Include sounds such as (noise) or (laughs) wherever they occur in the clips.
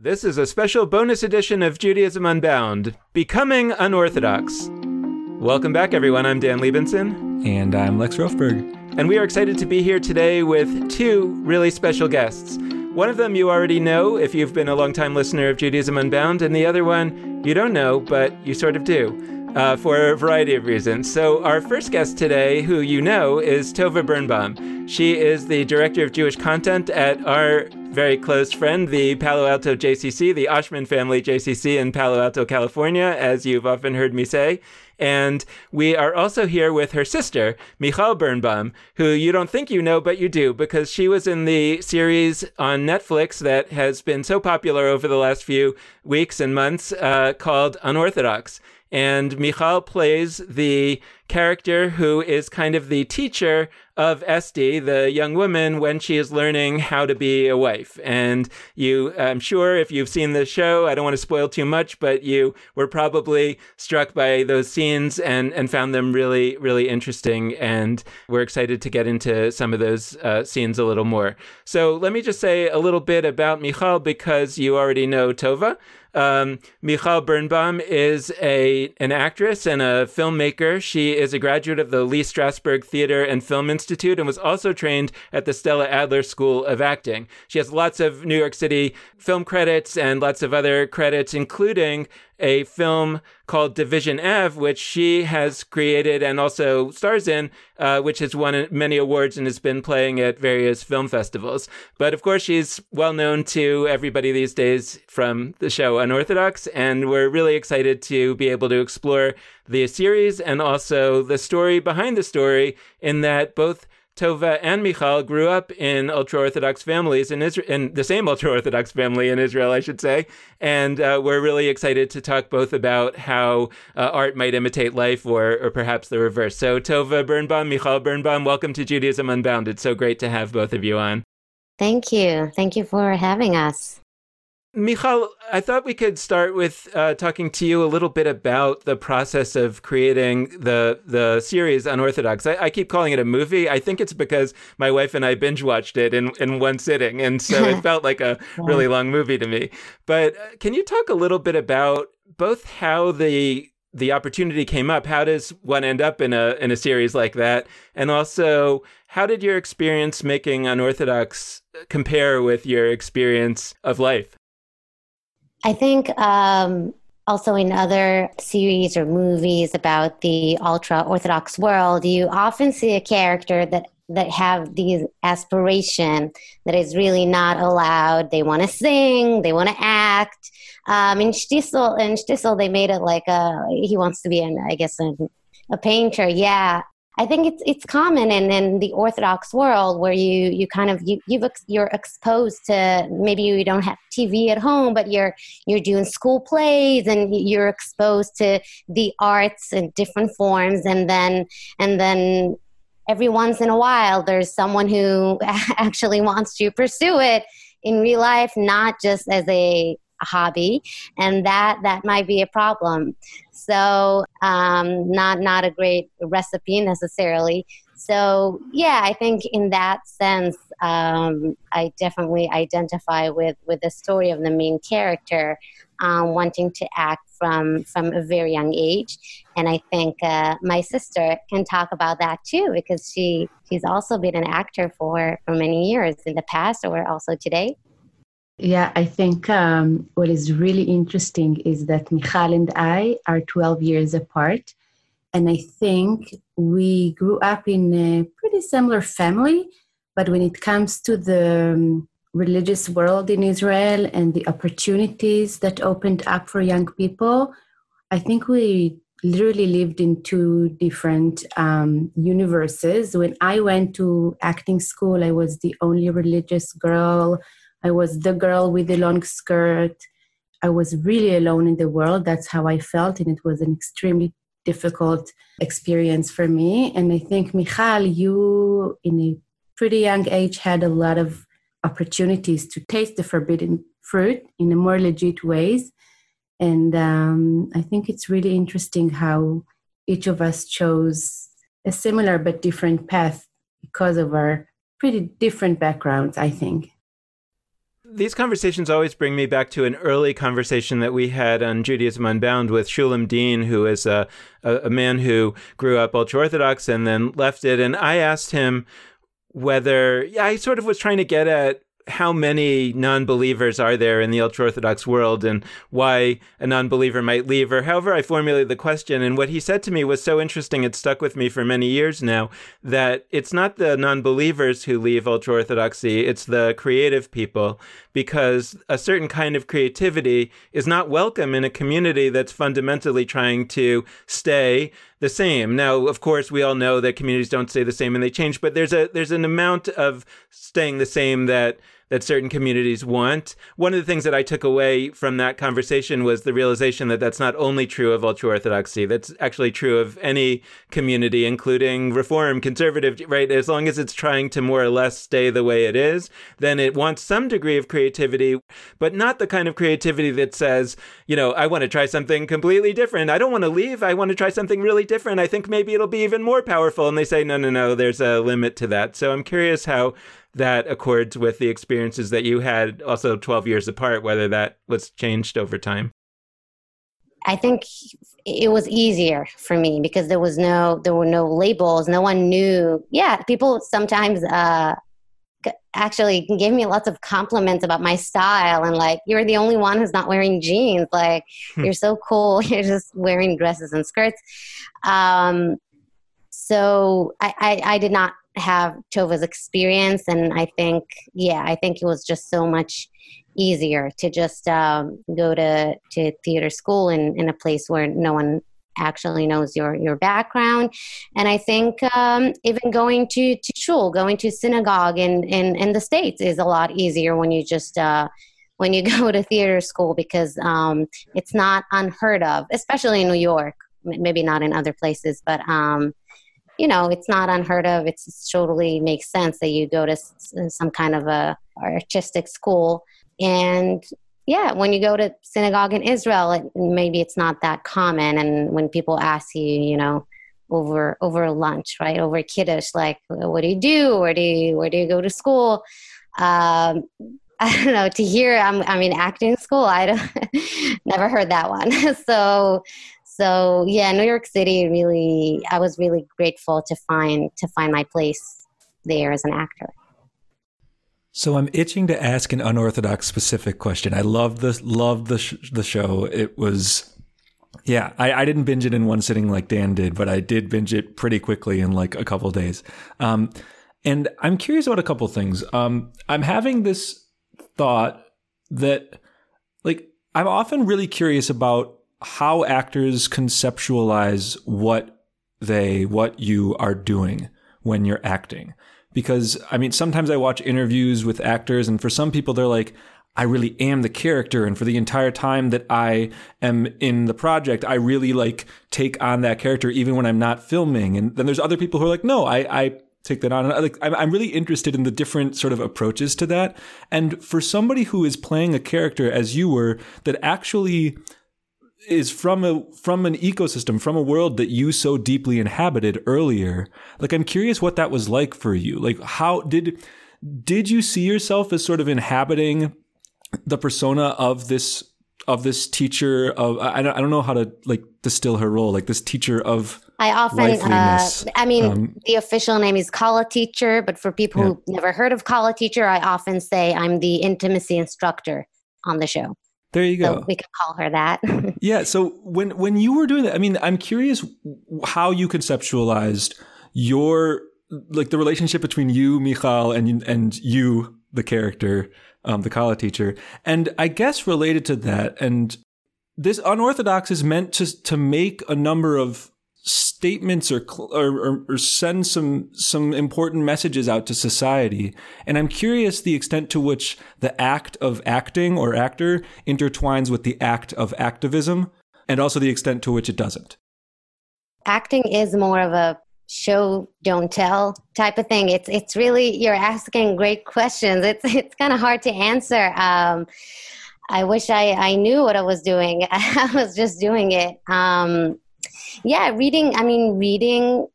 This is a special bonus edition of Judaism Unbound Becoming Unorthodox. Welcome back, everyone. I'm Dan Libenson. And I'm Lex Rofeberg. And we are excited to be here today with two really special guests. One of them you already know if you've been a longtime listener of Judaism Unbound, and the other one you don't know, but you sort of do. Uh, for a variety of reasons. So, our first guest today, who you know, is Tova Birnbaum. She is the director of Jewish content at our very close friend, the Palo Alto JCC, the Oshman family JCC in Palo Alto, California, as you've often heard me say. And we are also here with her sister, Michal Birnbaum, who you don't think you know, but you do, because she was in the series on Netflix that has been so popular over the last few weeks and months uh, called Unorthodox. And Michal plays the character who is kind of the teacher of Esty, the young woman, when she is learning how to be a wife. And you, I'm sure if you've seen the show, I don't want to spoil too much, but you were probably struck by those scenes and, and found them really, really interesting. And we're excited to get into some of those uh, scenes a little more. So let me just say a little bit about Michal because you already know Tova. Um, Michal Birnbaum is a an actress and a filmmaker. She is a graduate of the Lee Strasberg Theater and Film Institute and was also trained at the Stella Adler School of Acting. She has lots of New York City film credits and lots of other credits, including a film called Division Ave, which she has created and also stars in, uh, which has won many awards and has been playing at various film festivals. But of course, she's well known to everybody these days from the show Unorthodox, and we're really excited to be able to explore the series and also the story behind the story in that both Tova and Michal grew up in ultra Orthodox families in Israel, in the same ultra Orthodox family in Israel, I should say. And uh, we're really excited to talk both about how uh, art might imitate life or, or perhaps the reverse. So, Tova Birnbaum, Michal Birnbaum, welcome to Judaism Unbound. It's so great to have both of you on. Thank you. Thank you for having us. Michal, I thought we could start with uh, talking to you a little bit about the process of creating the the series Unorthodox. I, I keep calling it a movie. I think it's because my wife and I binge watched it in, in one sitting, and so it (laughs) felt like a really long movie to me. But uh, can you talk a little bit about both how the the opportunity came up? How does one end up in a in a series like that? And also, how did your experience making Unorthodox compare with your experience of life? I think um, also in other series or movies about the ultra orthodox world, you often see a character that that have these aspiration that is really not allowed. They want to sing, they want to act. Um, in Shtisel, in Shtisel, they made it like a he wants to be an I guess a, a painter. Yeah, I think it's it's common in, in the Orthodox world where you you kind of you you've you're exposed to maybe you don't have TV at home, but you're you're doing school plays and you're exposed to the arts in different forms, and then and then every once in a while there's someone who (laughs) actually wants to pursue it in real life, not just as a a hobby, and that that might be a problem. So um, not not a great recipe necessarily. So yeah, I think in that sense, um, I definitely identify with with the story of the main character um, wanting to act from from a very young age, and I think uh, my sister can talk about that too because she she's also been an actor for for many years in the past or also today. Yeah, I think um, what is really interesting is that Michal and I are 12 years apart. And I think we grew up in a pretty similar family. But when it comes to the um, religious world in Israel and the opportunities that opened up for young people, I think we literally lived in two different um, universes. When I went to acting school, I was the only religious girl I was the girl with the long skirt. I was really alone in the world. That's how I felt, and it was an extremely difficult experience for me. And I think, Michal, you, in a pretty young age, had a lot of opportunities to taste the forbidden fruit in a more legit ways. And um, I think it's really interesting how each of us chose a similar but different path because of our pretty different backgrounds, I think. These conversations always bring me back to an early conversation that we had on Judaism Unbound with Shulem Deen, who is a, a, a man who grew up ultra Orthodox and then left it. And I asked him whether, yeah, I sort of was trying to get at how many non-believers are there in the ultra-orthodox world and why a non-believer might leave or however i formulated the question and what he said to me was so interesting it stuck with me for many years now that it's not the non-believers who leave ultra-orthodoxy it's the creative people because a certain kind of creativity is not welcome in a community that's fundamentally trying to stay the same. Now, of course, we all know that communities don't stay the same and they change, but there's a there's an amount of staying the same that that certain communities want. One of the things that I took away from that conversation was the realization that that's not only true of ultra orthodoxy, that's actually true of any community, including reform, conservative, right? As long as it's trying to more or less stay the way it is, then it wants some degree of creativity, but not the kind of creativity that says, you know, I want to try something completely different. I don't want to leave. I want to try something really different. I think maybe it'll be even more powerful. And they say, no, no, no, there's a limit to that. So I'm curious how that accords with the experiences that you had also 12 years apart, whether that was changed over time? I think it was easier for me because there was no there were no labels. No one knew. Yeah people sometimes uh actually gave me lots of compliments about my style and like you're the only one who's not wearing jeans. Like hmm. you're so cool. (laughs) You're just wearing dresses and skirts. Um so I, I, I did not have Tova's experience, and I think, yeah, I think it was just so much easier to just um, go to to theater school in in a place where no one actually knows your your background. And i think um, even going to to shul going to synagogue in, in in the states is a lot easier when you just uh, when you (laughs) go to theater school because um, it's not unheard of especially in new york maybe not in other places but um, you know, it's not unheard of. It's totally makes sense that you go to some kind of a artistic school. And yeah, when you go to synagogue in Israel, it, maybe it's not that common. And when people ask you, you know, over over lunch, right, over kiddush, like, what do you do? Where do you where do you go to school? Um, (laughs) I don't know. To hear, I'm I'm in acting school. I don't (laughs) never heard that one. (laughs) so so yeah new york city really i was really grateful to find to find my place there as an actor. So i'm itching to ask an unorthodox specific question. I love the love the sh- the show. It was yeah I, I didn't binge it in one sitting like dan did but i did binge it pretty quickly in like a couple days. Um, and i'm curious about a couple things. Um, i'm having this thought that like i'm often really curious about how actors conceptualize what they what you are doing when you're acting because i mean sometimes i watch interviews with actors and for some people they're like I really am the character. And for the entire time that I am in the project, I really like take on that character even when I'm not filming. And then there's other people who are like, no, I, I take that on. Like, I'm really interested in the different sort of approaches to that. And for somebody who is playing a character as you were that actually is from a from an ecosystem from a world that you so deeply inhabited earlier. Like i'm curious what that was like for you. Like how did did you see yourself as sort of inhabiting the persona of this of this teacher of I don't, I don't know how to like distill her role like this teacher of I often uh, I mean um, the official name is Kala teacher but for people yeah. who've never heard of Kala teacher I often say I'm the intimacy instructor on the show there you go. So we could call her that. (laughs) yeah. So when when you were doing that, I mean, I'm curious how you conceptualized your like the relationship between you, Michal, and and you, the character, um, the Kala teacher, and I guess related to that, and this unorthodox is meant to to make a number of statements or, or, or send some some important messages out to society. And I'm curious the extent to which the act of acting or actor intertwines with the act of activism, and also the extent to which it doesn't. Acting is more of a show don't tell type of thing. It's it's really you're asking great questions. It's (laughs) it's kind of hard to answer. Um, i wish i i knew what i was doing. (laughs) I was just doing it. Um, yeah reading i mean reading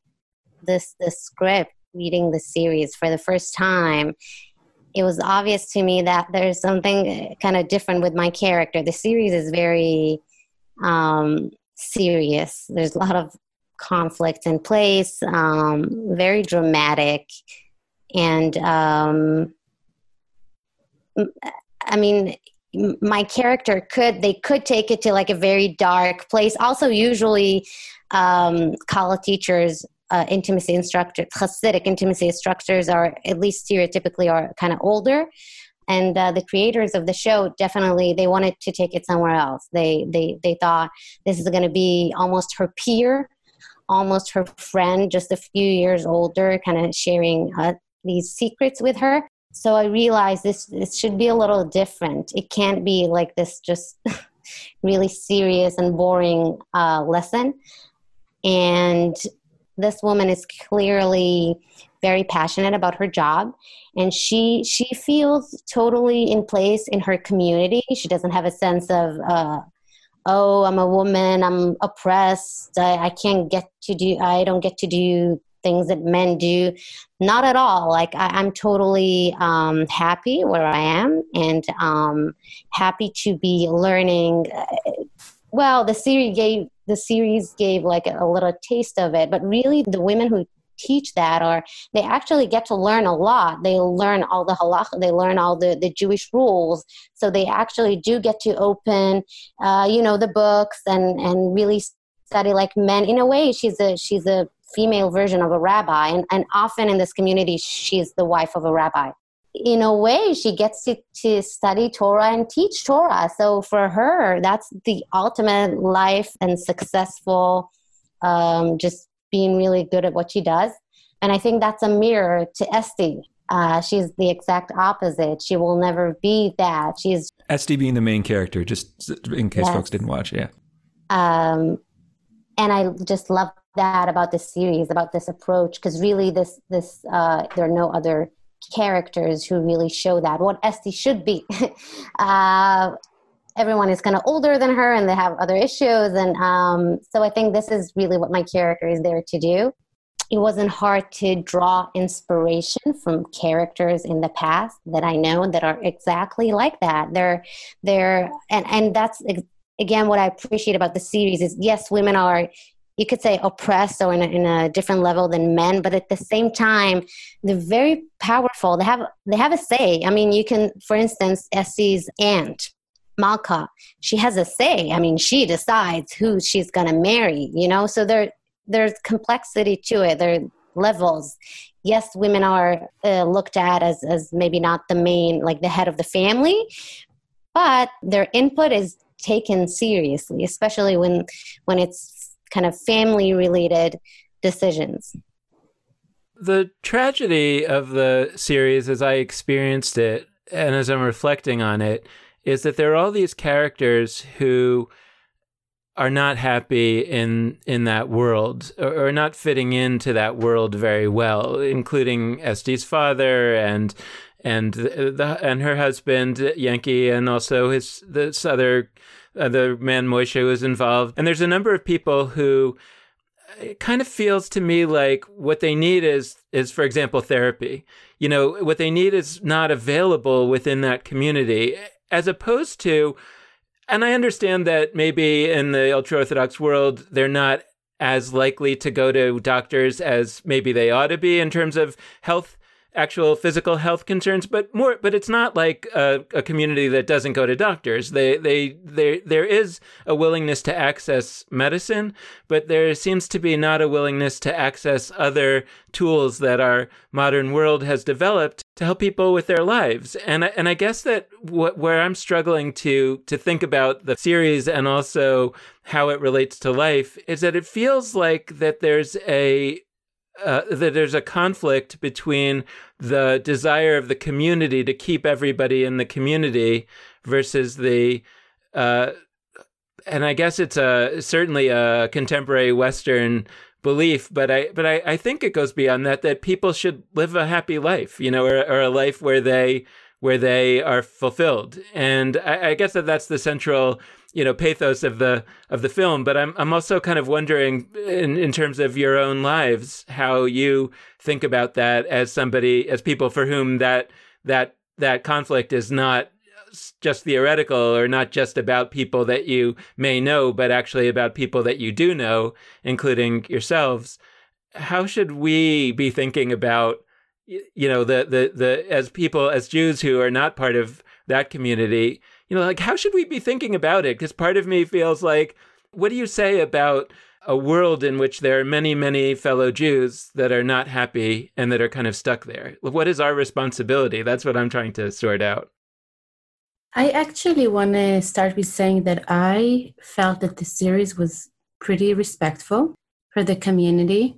this the script reading the series for the first time it was obvious to me that there's something kind of different with my character. The series is very um, serious. There's a lot of conflict in place, um, very dramatic, and um, I mean, my character could they could take it to like a very dark place. Also, usually, um, Kala teachers. Uh, intimacy instructors, Hasidic intimacy instructors are at least stereotypically are kind of older, and uh, the creators of the show definitely they wanted to take it somewhere else they they they thought this is going to be almost her peer almost her friend just a few years older kind of sharing uh, these secrets with her so i realized this this should be a little different. It can't be like this just (laughs) really serious and boring uh, lesson. And this woman is clearly very passionate about her job. And she she feels totally in place in her community. She doesn't have a sense of uh, oh i'm a woman. I'm oppressed. I, I can't get to do i don't get to do things that men do not at all. Like I, am totally um, happy where i am and um, happy to be learning well the series gave the series gave like a, little taste of it but really the women who teach that or they actually get to learn a lot. They learn all the halacha they learn all the, the jewish rules. So they actually do get to open uh, you know the books and and really study like men. In a way she's a she's a female version of a rabbi and, and often in this community she's the wife of a rabbi in a way she gets to, to study torah and teach torah so for her that's the ultimate life and successful um, just being really good at what she does. And I think that's a mirror to Esti. Uh, she's the exact opposite. She will never be that. She's Esti being the main character, just in case yes. folks didn't watch. Yeah. Um, and I just love that about this series, about this approach, because really, this this uh, there are no other characters who really show that what Esti should be. (laughs) uh, everyone is kind of older than her and they have other issues and um, so i think this is really what my character is there to do it wasn't hard to draw inspiration from characters in the past that i know that are exactly like that they're they're and and that's again what i appreciate about the series is yes women are you could say oppressed or in a, in a different level than men but at the same time they're very powerful they have they have a say i mean you can for instance Esti's aunt Malka, she has a say. I mean, she decides who she's going to marry, you know? So there, there's complexity to it. There are levels. Yes, women are uh, looked at as, as maybe not the main, like the head of the family, but their input is taken seriously, especially when, when it's kind of family related decisions. The tragedy of the series, as I experienced it, and as I'm reflecting on it, is that there are all these characters who are not happy in in that world or, or not fitting into that world very well, including Esti's father and and the, and her husband Yanky and also his this other other man Moshe was involved. And there's a number of people who uh, it kind of feels to me like what they need is is for example therapy you know what they need is not available within that community as opposed to, and I understand that maybe in the ultra Orthodox world, they're not as likely to go to doctors as maybe they ought to be in terms of health actual physical health concerns, but more. But it's not like a, a, community that doesn't go to doctors. They, they, there, there is a willingness to access medicine, but there seems to be not a willingness to access other tools that our modern world has developed to help people with their lives. And and I guess that what, where I'm struggling to to think about the series and also how it relates to life is that it feels like that there's a uh, that there's a conflict between the desire of the community to keep everybody in the community versus the uh, and I guess it's a certainly a contemporary Western belief, but I but I, I think it goes beyond that that people should live a happy life, you know, or, or a life where they where they are fulfilled. And I, I guess that that's the central you know pathos of the of the film but i'm i'm also kind of wondering in in terms of your own lives how you think about that as somebody as people for whom that that that conflict is not just theoretical or not just about people that you may know, but actually about people that you do know, including yourselves. How should we be thinking about, you know, the, the, the, as people, as Jews who are not part of that community, you know, like how should we be thinking about it? Because part of me feels like, what do you say about a world in which there are many, many fellow Jews that are not happy and that are kind of stuck there? What is our responsibility? That's what I'm trying to sort out. I actually want to start with saying that I felt that the series was pretty respectful for the community.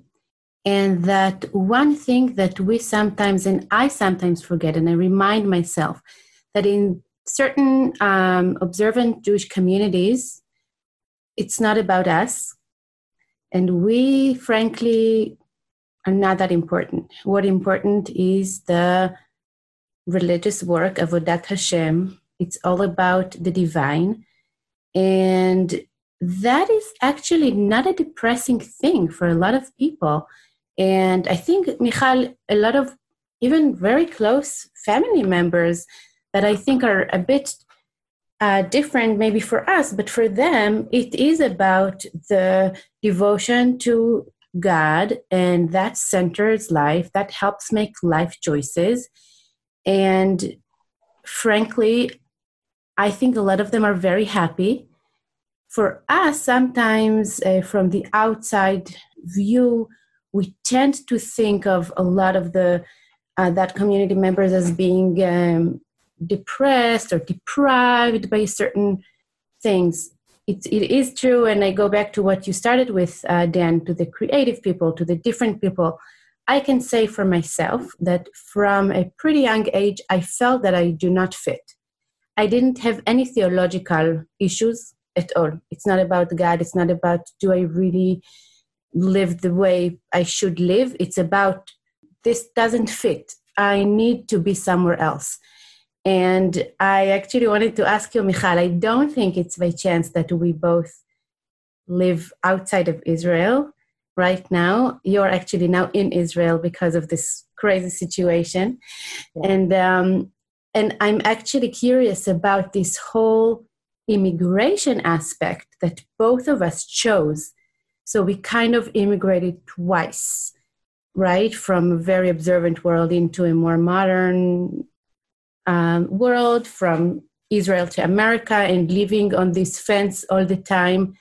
And that one thing that we sometimes, and I sometimes forget, and I remind myself that in certain um, observant Jewish communities, it's not about us. And we, frankly, are not that important. What important is the religious work of Avodat Hashem. It's all about the divine. And that is actually not a depressing thing for a lot of people. And I think, Michal, a lot of even very close family members that I think are a bit uh, different maybe for us, but for them, it is about the devotion to God, and that centers life, that helps make life choices. And frankly, I think a lot of them are very happy. For us, sometimes uh, from the outside view, we tend to think of a lot of the uh, that community members as being um, depressed or deprived by certain things. It, it is true, and I go back to what you started with, uh, Dan, to the creative people, to the different people. I can say for myself that from a pretty young age, I felt that I do not fit. I didn't have any theological issues at all. It's not about God. It's not about do I really live the way I should live. It's about this doesn't fit. I need to be somewhere else. And I actually wanted to ask you, Michal, I don't think it's by chance that we both live outside of Israel right now. You're actually now in Israel because of this crazy situation. Yeah. And, um, and I'm actually curious about this whole immigration aspect that both of us chose. So we kind of immigrated twice, right? From a very observant world into a more modern um, world from Israel to America and living on this fence all the time,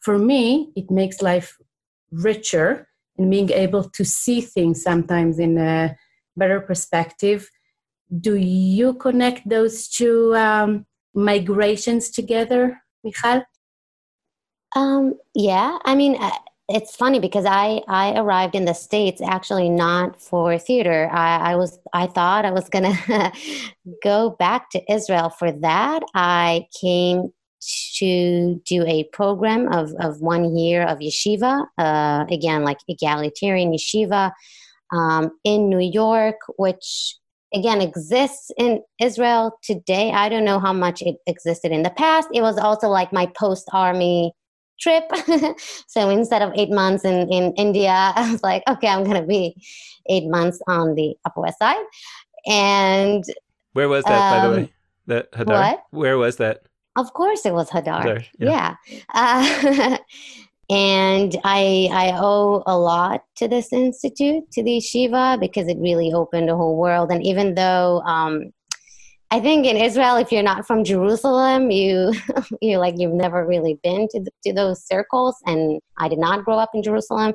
for me, it makes life richer and being able to see things sometimes in a better perspective. Do you connect those two um, migrations together, Michal? Um, yeah, I mean, it's funny because I I arrived in the states actually not for theater. I, I was I thought I was gonna (laughs) go back to Israel for that. I came to do a program of of one year of yeshiva, uh, again like egalitarian yeshiva um, in New York, which again exists in Israel today. I don't know how much it existed in the past. It was also like my post army trip. (laughs) so instead of eight months in, in India, (laughs) I was like, okay, I'm going to be eight months on the Upper West Side. And where was that, um, by the um, way? That Hadar? What? Where was that? Of course, it was Hadar. Hadar yeah. yeah. Uh, (laughs) and I I owe a lot to this institute, to the yeshiva, because it really opened a whole world. And even though um, I think in Israel, if you're not from Jerusalem, you (laughs) you like you've never really been to the, to those circles. And I did not grow up in Jerusalem,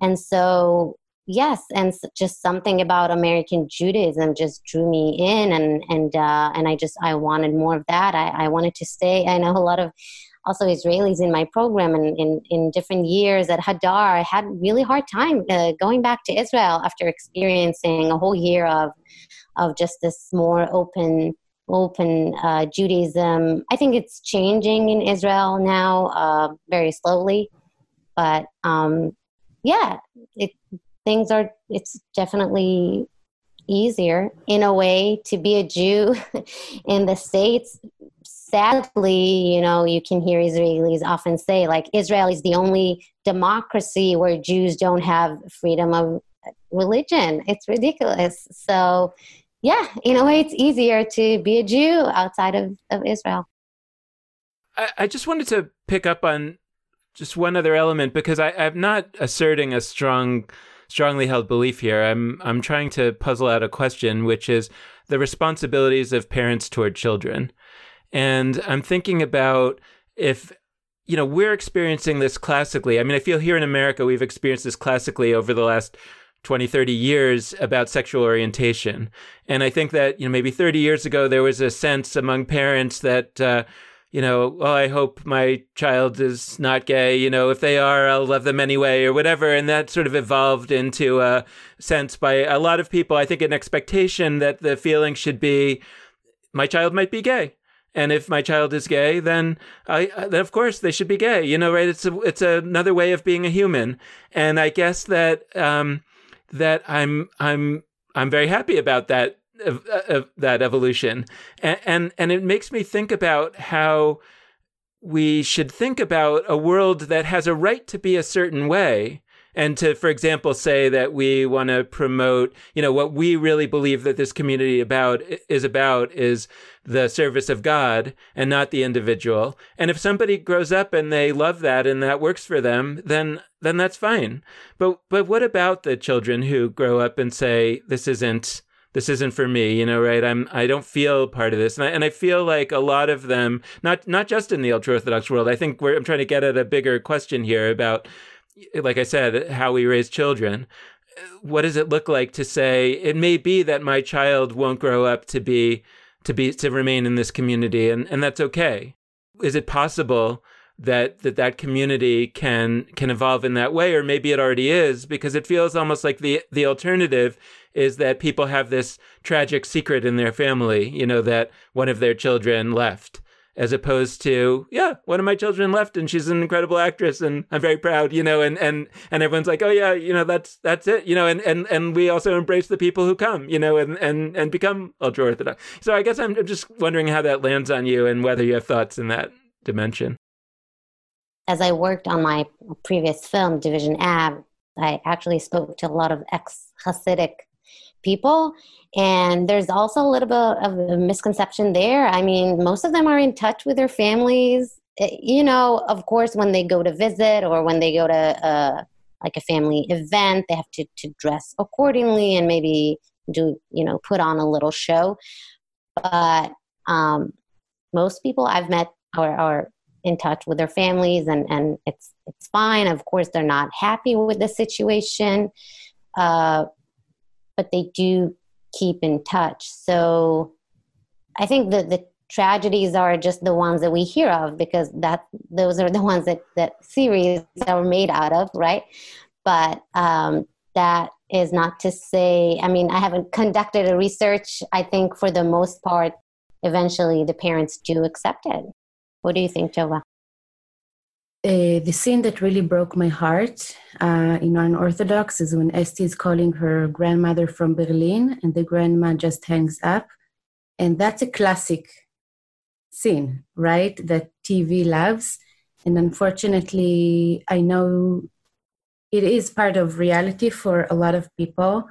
and so yes, and just something about American Judaism just drew me in, and and uh, and I just I wanted more of that. I, I wanted to stay. I know a lot of also Israelis in my program and in, in different years at Hadar. I had really hard time uh, going back to Israel after experiencing a whole year of of just this more open open uh, Judaism. I think it's changing in Israel now, uh, very slowly, but um, yeah, it, things are. It's definitely easier in a way to be a Jew (laughs) in the states. Sadly, you know, you can hear Israelis often say, like, Israel is the only democracy where Jews don't have freedom of religion. It's ridiculous. So, yeah, in a way, it's easier to be a Jew outside of, of Israel. I, I just wanted to pick up on just one other element because I, I'm not asserting a strong, strongly held belief here. I'm I'm trying to puzzle out a question, which is the responsibilities of parents toward children, and I'm thinking about if you know we're experiencing this classically. I mean, I feel here in America we've experienced this classically over the last 20, 30 years about sexual orientation. And I think that, you know, maybe 30 years ago, there was a sense among parents that, uh, you know, well, I hope my child is not gay. You know, if they are, I'll love them anyway, or whatever. And that sort of evolved into a sense by a lot of people. I think an expectation that the feeling should be, my child might be gay. And if my child is gay, then I, then of course they should be gay. You know, right? It's a, it's another way of being a human. And I guess that, um, that I'm, I'm, I'm very happy about that of, of that evolution, and, and and it makes me think about how we should think about a world that has a right to be a certain way and to for example say that we want to promote you know what we really believe that this community about is about is the service of god and not the individual and if somebody grows up and they love that and that works for them then then that's fine but but what about the children who grow up and say this isn't this isn't for me, you know, right? I'm I don't feel part of this, and I, and I feel like a lot of them, not not just in the ultra orthodox world. I think I'm trying to get at a bigger question here about, like I said, how we raise children. Uh, what does it look like to say it may be that my child won't grow up to be to be to remain in this community, and and that's okay. Is it possible? that that that community can can evolve in that way or maybe it already is because it feels almost like the the alternative is that people have this tragic secret in their family, you know, that one of their children left, as opposed to, yeah, one of my children left and she's an incredible actress and I'm very proud, you know, and, and, and everyone's like, oh yeah, you know, that's, that's it, you know, and, and, and we also embrace the people who come, you know, and, and, and become ultra Orthodox. So I guess I'm just wondering how that lands on you and whether you have thoughts in that dimension. As I worked on my previous film, Division Av, I actually spoke to a lot of ex Hasidic people. And there's also a little bit of a misconception there. I mean, most of them are in touch with their families. Eh, you know, of course, when they go to visit or when they go to uh, like a family event, they have to, to dress accordingly and maybe do, you know, put on a little show. But um, most people I've met are, are in touch with their families and, and it's, it's fine. Of course, they're not happy with the situation. Uh, but they do keep in touch. So I think that the tragedies are just the ones that we hear of because that those are the ones that that series are made out of, right? But um, that is not to say. I mean, I haven't conducted a research. I think for the most part, eventually the parents do accept it. What do you think, Tova? The scene that really broke my heart uh, in Unorthodox is when Esti is calling her grandmother from Berlin and the grandma just hangs up. And that's a classic scene, right? That TV loves. And unfortunately, I know it is part of reality for a lot of people.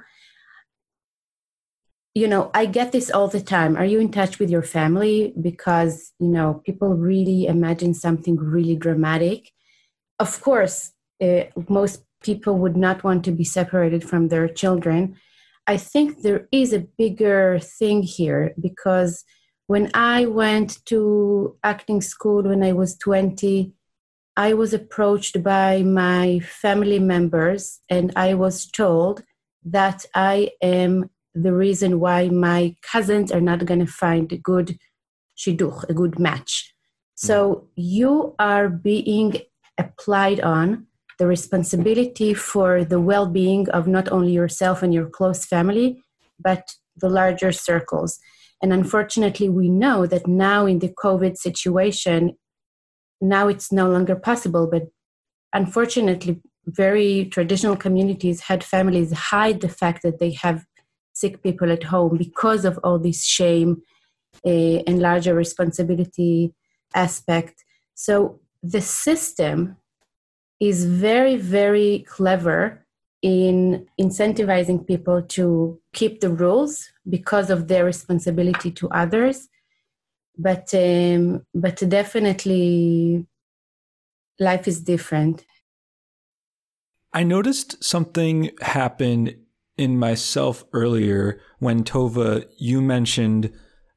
You know, I get this all the time. Are you in touch with your family? Because, you know, people really imagine something really dramatic of course, uh, most people would not want to be separated from their children. I think there is a bigger thing here because when I went to acting school when I was 20, I was approached by my family members and I was told that I am the reason why my cousins are not going to find a good shidduch, a good match. So mm. you are being applied on the responsibility for the well being of not only yourself and your close family, but the larger circles. And unfortunately, we know that now in the COVID situation, now it's no longer possible. But unfortunately, very traditional communities had families hide the fact that they have sick people at home because of all this shame uh, and larger responsibility aspect. So the system is very, very clever in incentivizing people to keep the rules, because of their responsibility to others. But um, but definitely, life is different. I noticed something happen in myself earlier when Tova you mentioned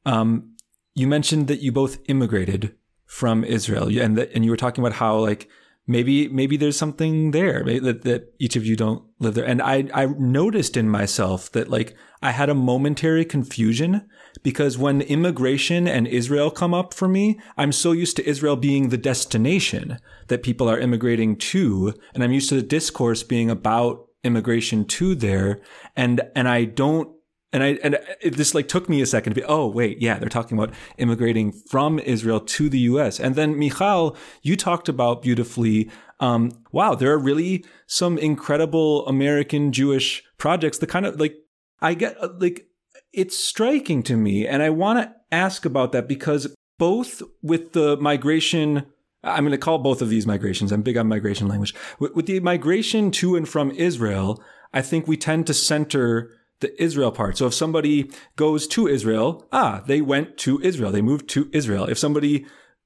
um, you mentioned that you both immigrated from Israel. And that and you were talking about how like maybe maybe there's something there that, that each of you don't live there. And I I noticed in myself that like I had a momentary confusion because when immigration and Israel come up for me I'm so used to Israel being the destination that people are immigrating to and I'm used to the discourse being about immigration to there and and I don't and I and it just like took me a second to be oh wait yeah they're talking about immigrating from Israel to the U.S. and then Michal you talked about beautifully um, wow there are really some incredible American Jewish projects the kind of like I get like it's striking to me and I want to ask about that because both with the migration I'm going to call both of these migrations. I'm big on migration language. With, with, the migration to and from Israel, I think we tend to center the Israel part. So if somebody goes to Israel, ah, they went to Israel. They moved to Israel. If somebody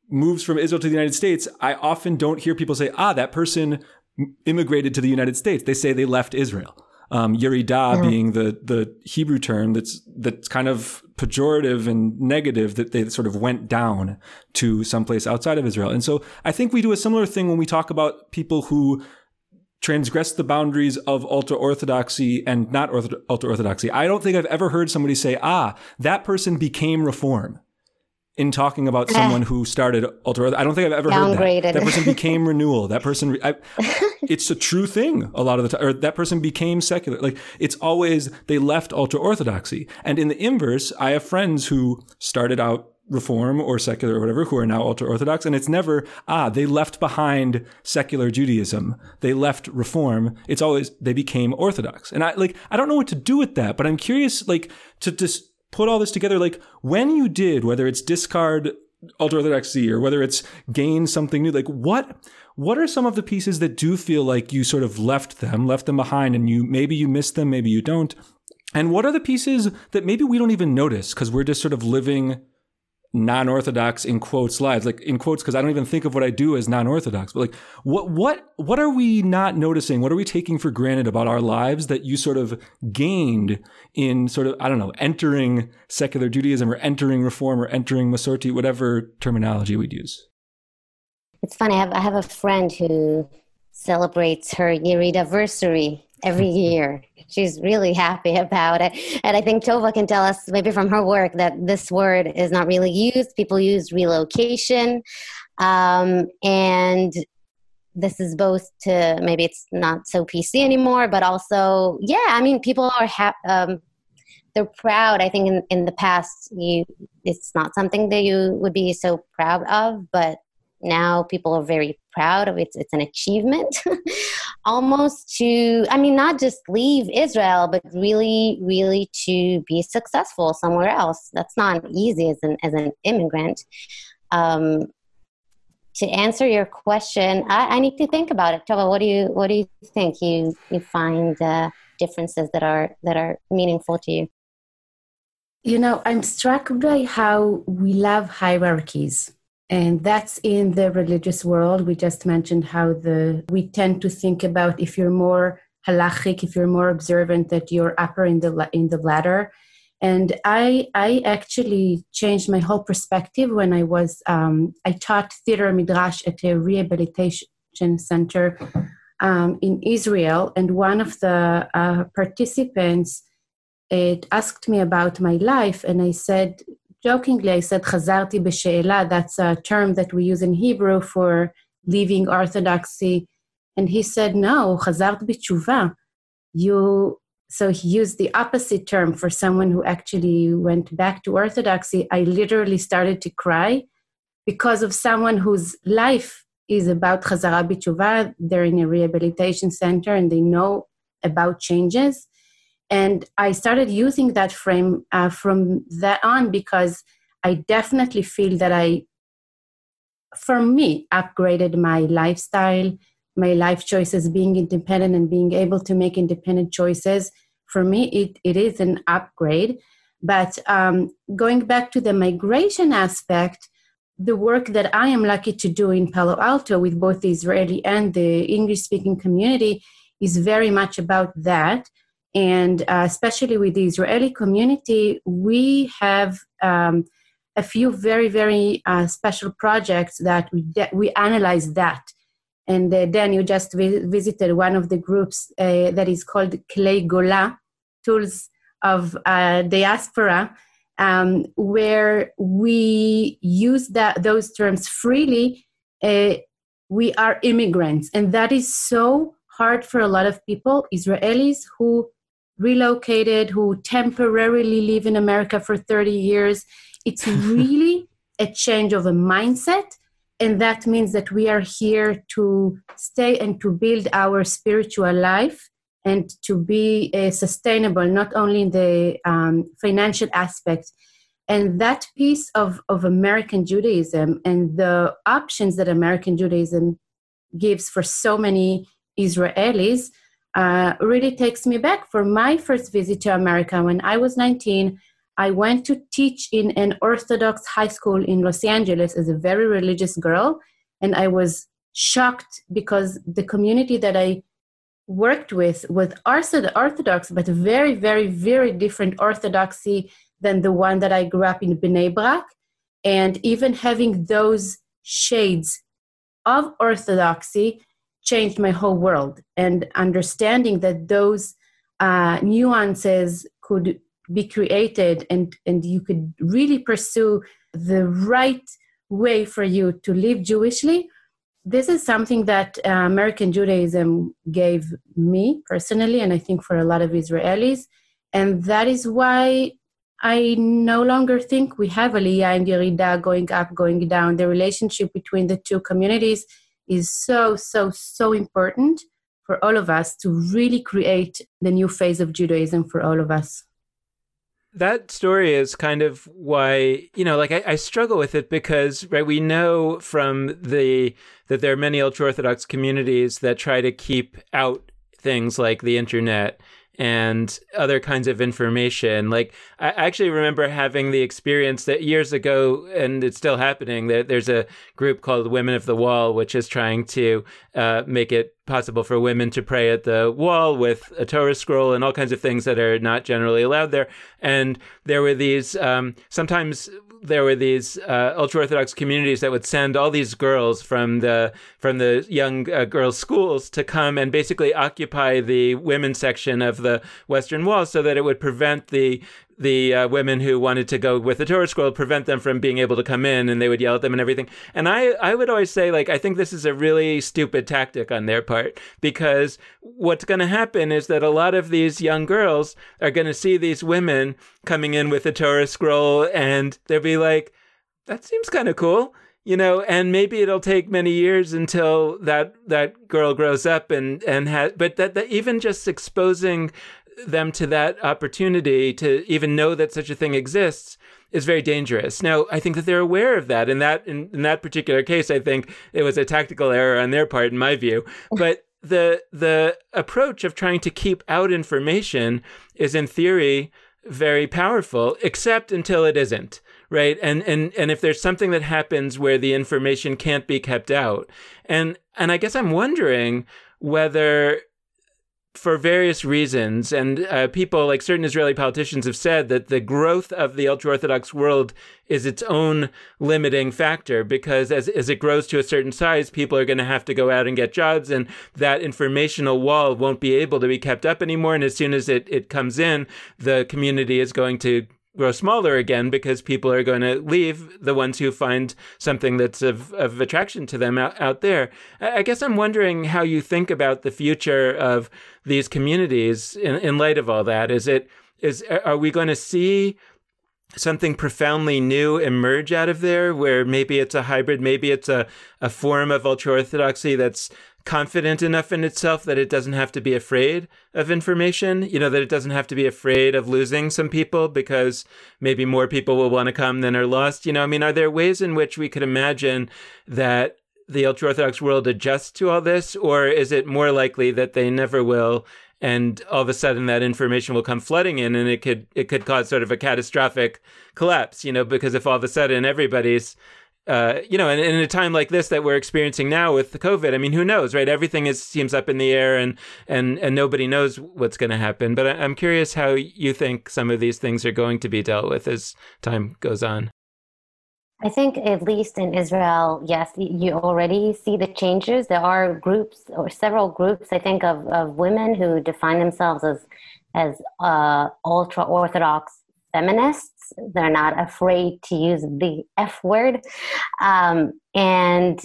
moves from Israel to the United States, I often don't hear people say, ah, that person immigrated to the United States. They say they left Israel. Um, Yerida yeah. being the the Hebrew term that's that's kind of pejorative and negative that they sort of went down to someplace outside of Israel. And so I think we do a similar thing when we talk about people who transgress the boundaries of ultra orthodoxy and not ultra orthodoxy. I don't think I've ever heard somebody say, "Ah, that person became reform." In talking about eh. someone who started ultra. I don't think I've ever heard that. That person became (laughs) renewal. That person, I, (laughs) it's a true thing a lot of the time. Or that person became secular. Like it's always they left ultra orthodoxy. And in the inverse, I have friends who started out reform or secular or whatever who are now ultra orthodox and it's never ah they left behind secular judaism they left reform it's always they became orthodox and i like i don't know what to do with that but i'm curious like to just put all this together, like when you did, whether it's discard ultra orthodoxy or whether it's gain something new, like what what are some of the pieces that do feel like you sort of left them, left them behind, and you maybe you miss them, maybe you don't, and what are the pieces that maybe we don't even notice because we're just sort of living non-orthodox in quotes lives like in quotes because i don't even think of what i do as non-orthodox but like what what what are we not noticing? What are we taking for granted about our lives that you sort of gained in sort of i don't know entering secular judaism or entering reform or entering masorti whatever terminology we'd use? It's funny i have, I have a friend who celebrates her year anniversary every (laughs) year. She's really happy about it. And I think Tova can tell us, maybe from her work, that this word is not really used. People use relocation. Um, and this is both to maybe it's not so PC anymore, but also, yeah, I mean, people are ha- um, they're proud. I think in, in the past, you it's not something that you would be so proud of, but now people are very proud of it. It's an achievement (laughs) almost to, I mean, not just leave Israel, but really, really to be successful somewhere else. That's not easy as an, as an immigrant. Um, to answer your question, I, I, need to think about it. Tova, what do you what do you think? You you find uh, differences that are that are meaningful to you? You know, I'm struck by how we love hierarchies and that's in the religious world. We just mentioned how the we tend to think about if you're more halachic if you're more observant that you're upper in the in the ladder. And i i actually changed my whole perspective when i was um, i taught theater midrash at a rehabilitation center um, in israel. And one of the uh, participants it asked me about my life. And i said jokingly, I said chazarti b'she'ela. That's a term that we use in Hebrew for leaving orthodoxy. And he said, no, chazart b'tshuva. You, so he used the opposite term for someone who actually went back to orthodoxy. I literally started to cry because of someone whose life is about chazara b'tshuva. They're in a rehabilitation center and they know about changes. And I started using that frame uh, from that on because I definitely feel that I, for me, upgraded my lifestyle, my life choices, being independent and being able to make independent choices. For me, it, it is an upgrade. But um, going back to the migration aspect, the work that I am lucky to do in Palo Alto with both the Israeli and the English speaking community is very much about that. And uh, especially with the Israeli community, we have um, a few very, very uh, special projects that we, that we analyze that. And uh, then you just vi- visited one of the groups uh, that is called Klei Gola, Tools of uh, Diaspora, um, where we use that, those terms freely. Uh, we are immigrants, and that is so hard for a lot of people, Israelis who relocated, who temporarily live in America for 30 years. It's (laughs) really a change of a mindset. And that means that we are here to stay and to build our spiritual life and to be uh, sustainable, not only in the um, financial aspect. And that piece of, of American Judaism and the options that American Judaism gives for so many Israelis uh, really takes me back for my first visit to America. When I was 19, I went to teach in an Orthodox high school in Los Angeles as a very religious girl, and I was shocked because the community that I worked with was Orthodox, but very, very, very different Orthodoxy than the one that I grew up in Bnei Brak. And even having those shades of Orthodoxy changed my whole world. And understanding that those uh, nuances could be created and and you could really pursue the right way for you to live jewishly this is something that uh, american judaism gave me personally and i think for a lot of israelis. And that is why i no longer think we have aliyah and yerida going up going down the relationship between the two communities is so, so, so important for all of us to really create the new phase of Judaism for all of us. That story is kind of why, you know, like I, I struggle with it because, right, we know from the that there are many ultra Orthodox communities that try to keep out things like the internet and other kinds of information. Like I actually remember having the experience that years ago, and it's still happening. That there's a group called Women of the Wall, which is trying to uh, make it possible for women to pray at the wall with a Torah scroll and all kinds of things that are not generally allowed there. And there were these um, sometimes there were these uh, ultra orthodox communities that would send all these girls from the from the young uh, girls' schools to come and basically occupy the women's section of the Western Wall, so that it would prevent the the uh, women who wanted to go with the Torah scroll prevent them from being able to come in, and they would yell at them and everything. And I, I would always say, like, I think this is a really stupid tactic on their part because what's going to happen is that a lot of these young girls are going to see these women coming in with the Torah scroll, and they'll be like, "That seems kind of cool." You know, and maybe it'll take many years until that that girl grows up and and has. But that, that even just exposing them to that opportunity to even know that such a thing exists is very dangerous. Now, I think that they're aware of that. In that in, in that particular case, I think it was a tactical error on their part, in my view. (laughs) But the the approach of trying to keep out information is, in theory, very powerful, except until it isn't. Right. And and and if there's something that happens where the information can't be kept out. And and I guess I'm wondering whether for various reasons, and uh, people like certain Israeli politicians have said that the growth of the ultra Orthodox world is its own limiting factor because as, as it grows to a certain size, people are going to have to go out and get jobs, and that informational wall won't be able to be kept up anymore. And as soon as it, it comes in, the community is going to grow smaller again because people are going to leave the ones who find something that's of, of attraction to them out, out there. I guess I'm wondering how you think about the future of these communities in, in light of all that. Is it is are we going to see something profoundly new emerge out of there where maybe it's a hybrid maybe it's a, a form of ultra orthodoxy that's confident enough in itself that it doesn't have to be afraid of information, you know, that it doesn't have to be afraid of losing some people because maybe more people will want to come than are lost. You know, I mean, are there ways in which we could imagine that the ultra Orthodox world adjusts to all this, or is it more likely that they never will and all of a sudden that information will come flooding in and it could it could cause sort of a catastrophic collapse you know because if all of a sudden everybody's uh, you know, and, in a time like this that we're experiencing now with the COVID, I mean, who knows, right? Everything is seems up in the air, and and and nobody knows what's going to happen. But I, I'm curious how you think some of these things are going to be dealt with as time goes on. I think, at least in Israel, yes, you already see the changes. There are groups or several groups, I think, of, of women who define themselves as as uh, ultra orthodox feminists. They're not afraid to use the F word, um, and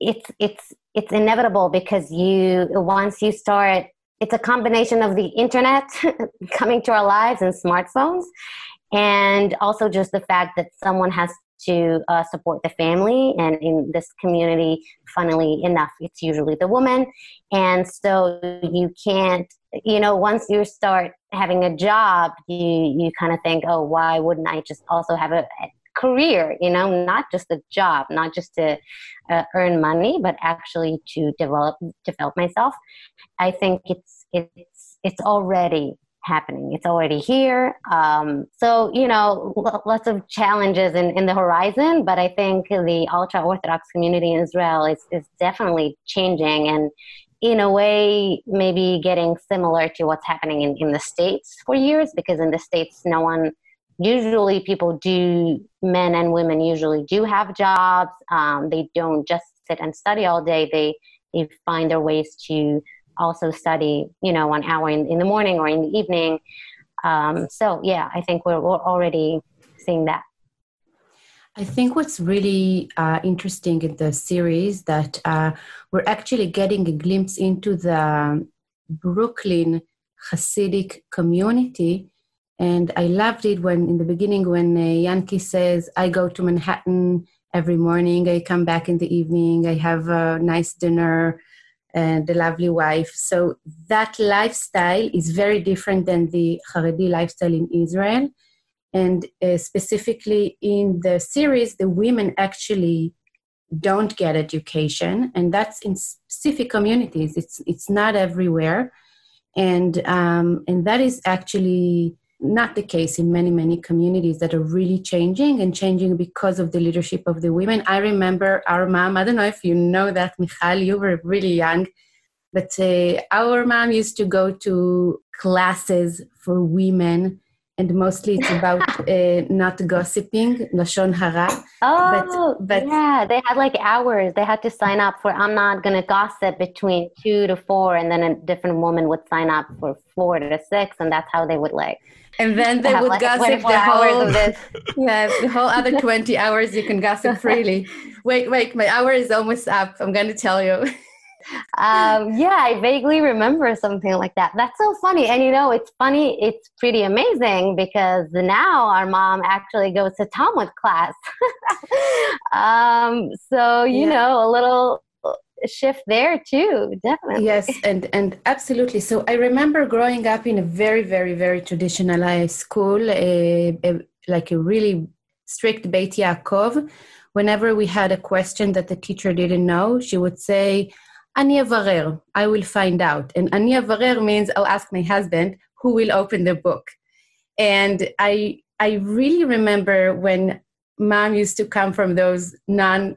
it's it's it's inevitable because you once you start, it's a combination of the internet (laughs) coming to our lives and smartphones, and also just the fact that someone has to uh, support the family and in this community funnily enough it's usually the woman. And so you can't you know once you start having a job you you kind of think oh why wouldn't i just also have a, career you know not just a job not just to uh, earn money but actually to develop develop myself i think it's it's it's already happening. It's already here. Um, so, you know, lots of challenges in, in the horizon, but I think the ultra Orthodox community in Israel is, is definitely changing and, in a way, maybe getting similar to what's happening in, in the States for years, because in the States, no one usually people do men and women usually do have jobs um, they don't just sit and study all day they they find their ways to also study, you know, one hour in, in the morning or in the evening. Um, so yeah, I think we're, we're already seeing that. I think what's really uh, interesting in the series that uh, we're actually getting a glimpse into the Brooklyn Hasidic community. And I loved it when, in the beginning, when uh, Yanky says, I go to Manhattan every morning, I come back in the evening, I have a nice dinner, and the lovely wife. So that lifestyle is very different than the Haredi lifestyle in Israel. And uh, specifically in the series, the women actually don't get education, and that's in specific communities. It's it's not everywhere, and um, and that is actually not the case in many many communities that are really changing and changing because of the leadership of the women i remember our mom i don't know if you know that michal you were really young but uh, our mom used to go to classes for women and mostly it's about (laughs) uh, not gossiping, lashon hara. Oh, but, but, yeah, they had like hours. They had to sign up for. I'm not gonna gossip between two to four, and then a different woman would sign up for four to six, and that's how they would like and then they would like gossip the whole (laughs) yeah the whole other 20 hours you can gossip freely (laughs) wait wait my hour is almost up i'm going to tell you um, yeah i vaguely remember something like that. That's so funny. And you know it's funny it's pretty amazing because now our mom actually goes to talmud class. (laughs) Um, so you yeah. know a little shift there too definitely. Yes and and absolutely. So i remember growing up in a very very very traditional high school a, a, like a really strict beit yaakov. Whenever we had a question that the teacher didn't know she would say ani avarer i will find out and ani avarer means i'll ask my husband who will open the book and i i really remember when mom used to come from those non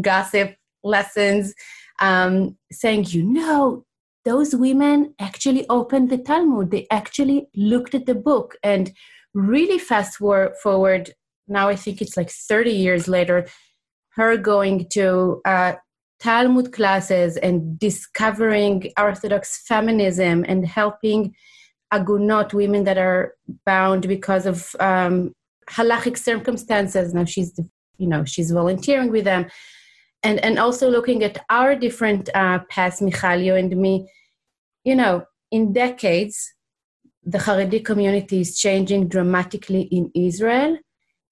gossip lessons um, saying, you know, those women actually opened the Talmud. They actually looked at the book and really fast forward. Now I think it's like 30 years later, her going to uh, Talmud classes and discovering Orthodox feminism and helping agunot, women that are bound because of um, halachic circumstances. Now she's, you know, she's volunteering with them and and also looking at our different uh, paths, Michalio and me, you know, in decades, the Haredi community is changing dramatically in Israel,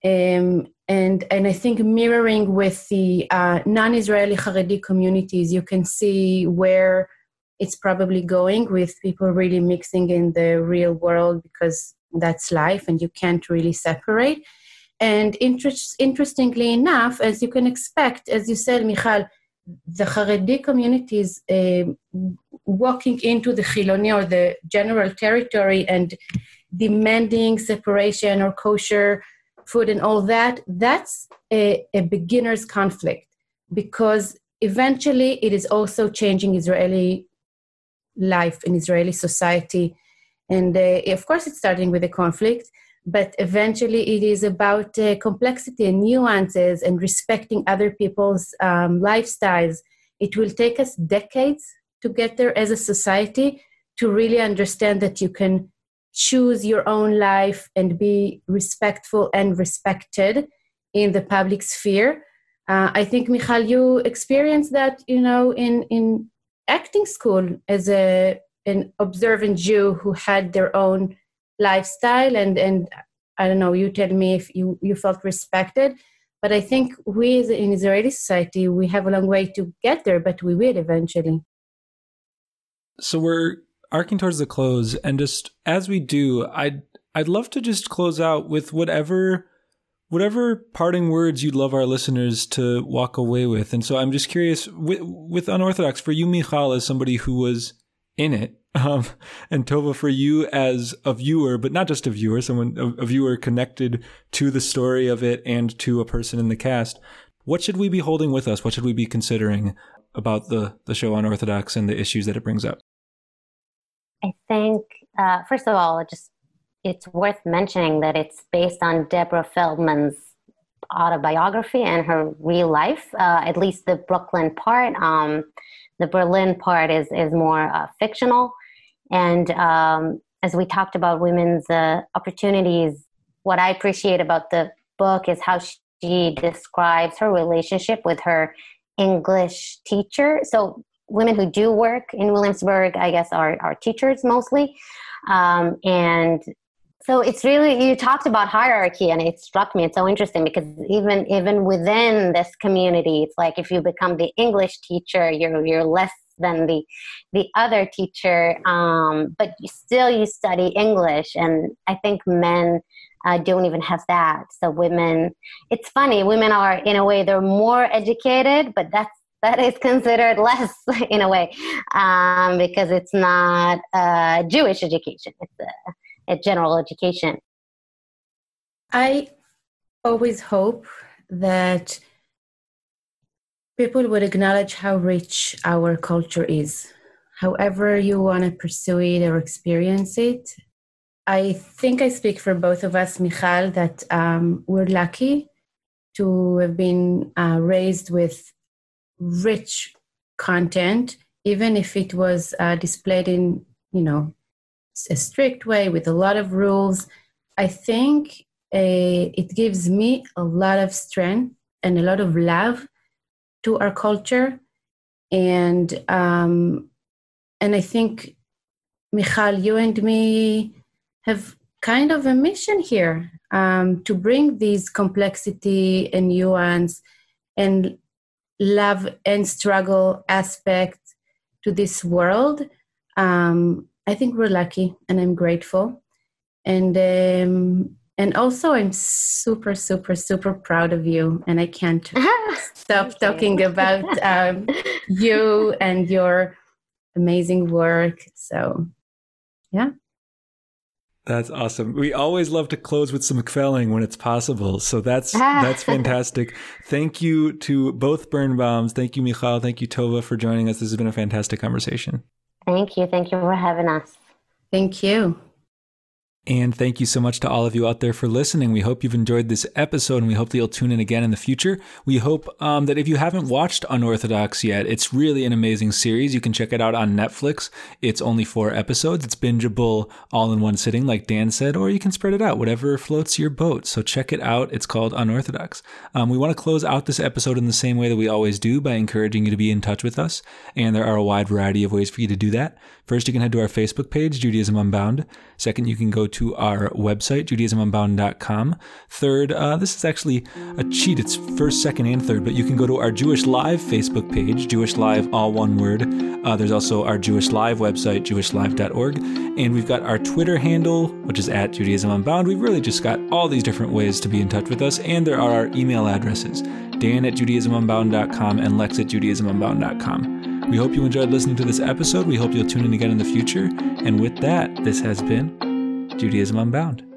um, and and I think mirroring with the uh, non-Israeli Haredi communities, you can see where it's probably going with people really mixing in the real world because that's life, and you can't really separate. And interest, interestingly enough, as you can expect, as you said, Michal, the Haredi communities uh, walking into the Chiloni or the general territory and demanding separation or kosher food and all that, that's a, a beginner's conflict because eventually it is also changing Israeli life in Israeli society. And uh, of course, it's starting with a conflict, but eventually it is about uh, complexity and nuances and respecting other people's um, lifestyles. It will take us decades to get there as a society to really understand that you can choose your own life and be respectful and respected in the public sphere. Uh, I think, Michal, you experienced that, you know, in, in acting school as a an observant Jew who had their own lifestyle and and I don't know. You tell me if you you felt respected, but I think we in Israeli society we have a long way to get there, but we will eventually. So we're arcing towards the close, and just as we do, I'd I'd love to just close out with whatever whatever parting words you'd love our listeners to walk away with. And so I'm just curious with, with unorthodox for you, Michal, as somebody who was in it, um, (laughs) and Tova for you as a viewer, but not just a viewer, someone a, a viewer connected to the story of it and to a person in the cast. What should we be holding with us? What should we be considering about the the show Unorthodox and the issues that it brings up? I think, uh, first of all, just it's worth mentioning that it's based on Deborah Feldman's autobiography and her real life. Uh, at least the Brooklyn part. Um, the Berlin part is is more uh, fictional, and um, as we talked about women's uh, opportunities, what I appreciate about the book is how she describes her relationship with her English teacher. So women who do work in Williamsburg, I guess, are, are teachers mostly. Um, and so it's really you talked about hierarchy and it struck me it's so interesting because even even within this community it's like if you become the english teacher you're you're less than the the other teacher um, but you still you study english and i think men uh, don't even have that so women it's funny women are in a way they're more educated but that's that is considered less (laughs) in a way um, because it's not uh, Jewish education. It's a, a general education. I always hope that people would acknowledge how rich our culture is. However, you want to pursue it or experience it. I think I speak for both of us, Michal, that um, we're lucky to have been uh, raised with rich content, even if it was uh, displayed in, you know, a strict way with a lot of rules. I think it gives me a lot of strength and a lot of love to our culture, and um, and I think Michal, you and me have kind of a mission here um, to bring these complexity and nuance and love and struggle aspect to this world. Um, I think we're lucky, and I'm grateful, and um, and also I'm super, super, super proud of you, and I can't (laughs) stop talking about um, you and your amazing work. So, yeah. That's awesome. We always love to close with some kvelling when it's possible. So that's (laughs) that's fantastic. Thank you to both Birnbaums. Thank you, Michal. Thank you, Tova, for joining us. This has been a fantastic conversation. Thank you. Thank you for having us. Thank you. And thank you so much to all of you out there for listening. We hope you've enjoyed this episode and we hope that you'll tune in again in the future. We hope um, that if you haven't watched Unorthodox yet, it's really an amazing series. You can check it out on Netflix. It's only four episodes. It's bingeable all in one sitting, like Dan said, or you can spread it out, whatever floats your boat. So check it out. It's called Unorthodox. Um, we want to close out this episode in the same way that we always do by encouraging you to be in touch with us. And there are a wide variety of ways for you to do that. First, you can head to our Facebook page, Judaism Unbound. Second, you can go to our website, judaismunbound.com. Third, uh, this is actually a cheat. It's first, second, and third, but you can go to our Jewish Live Facebook page, Jewish Live, all one word. Uh, there's also our Jewish Live website, jewishlive.org. And we've got our Twitter handle, which is at Judaism Unbound. We've really just got all these different ways to be in touch with us. And there are our email addresses, dan at judaismunbound.com and lex at judaismunbound.com. We hope you enjoyed listening to this episode. We hope you'll tune in again in the future. And with that, this has been Judaism Unbound.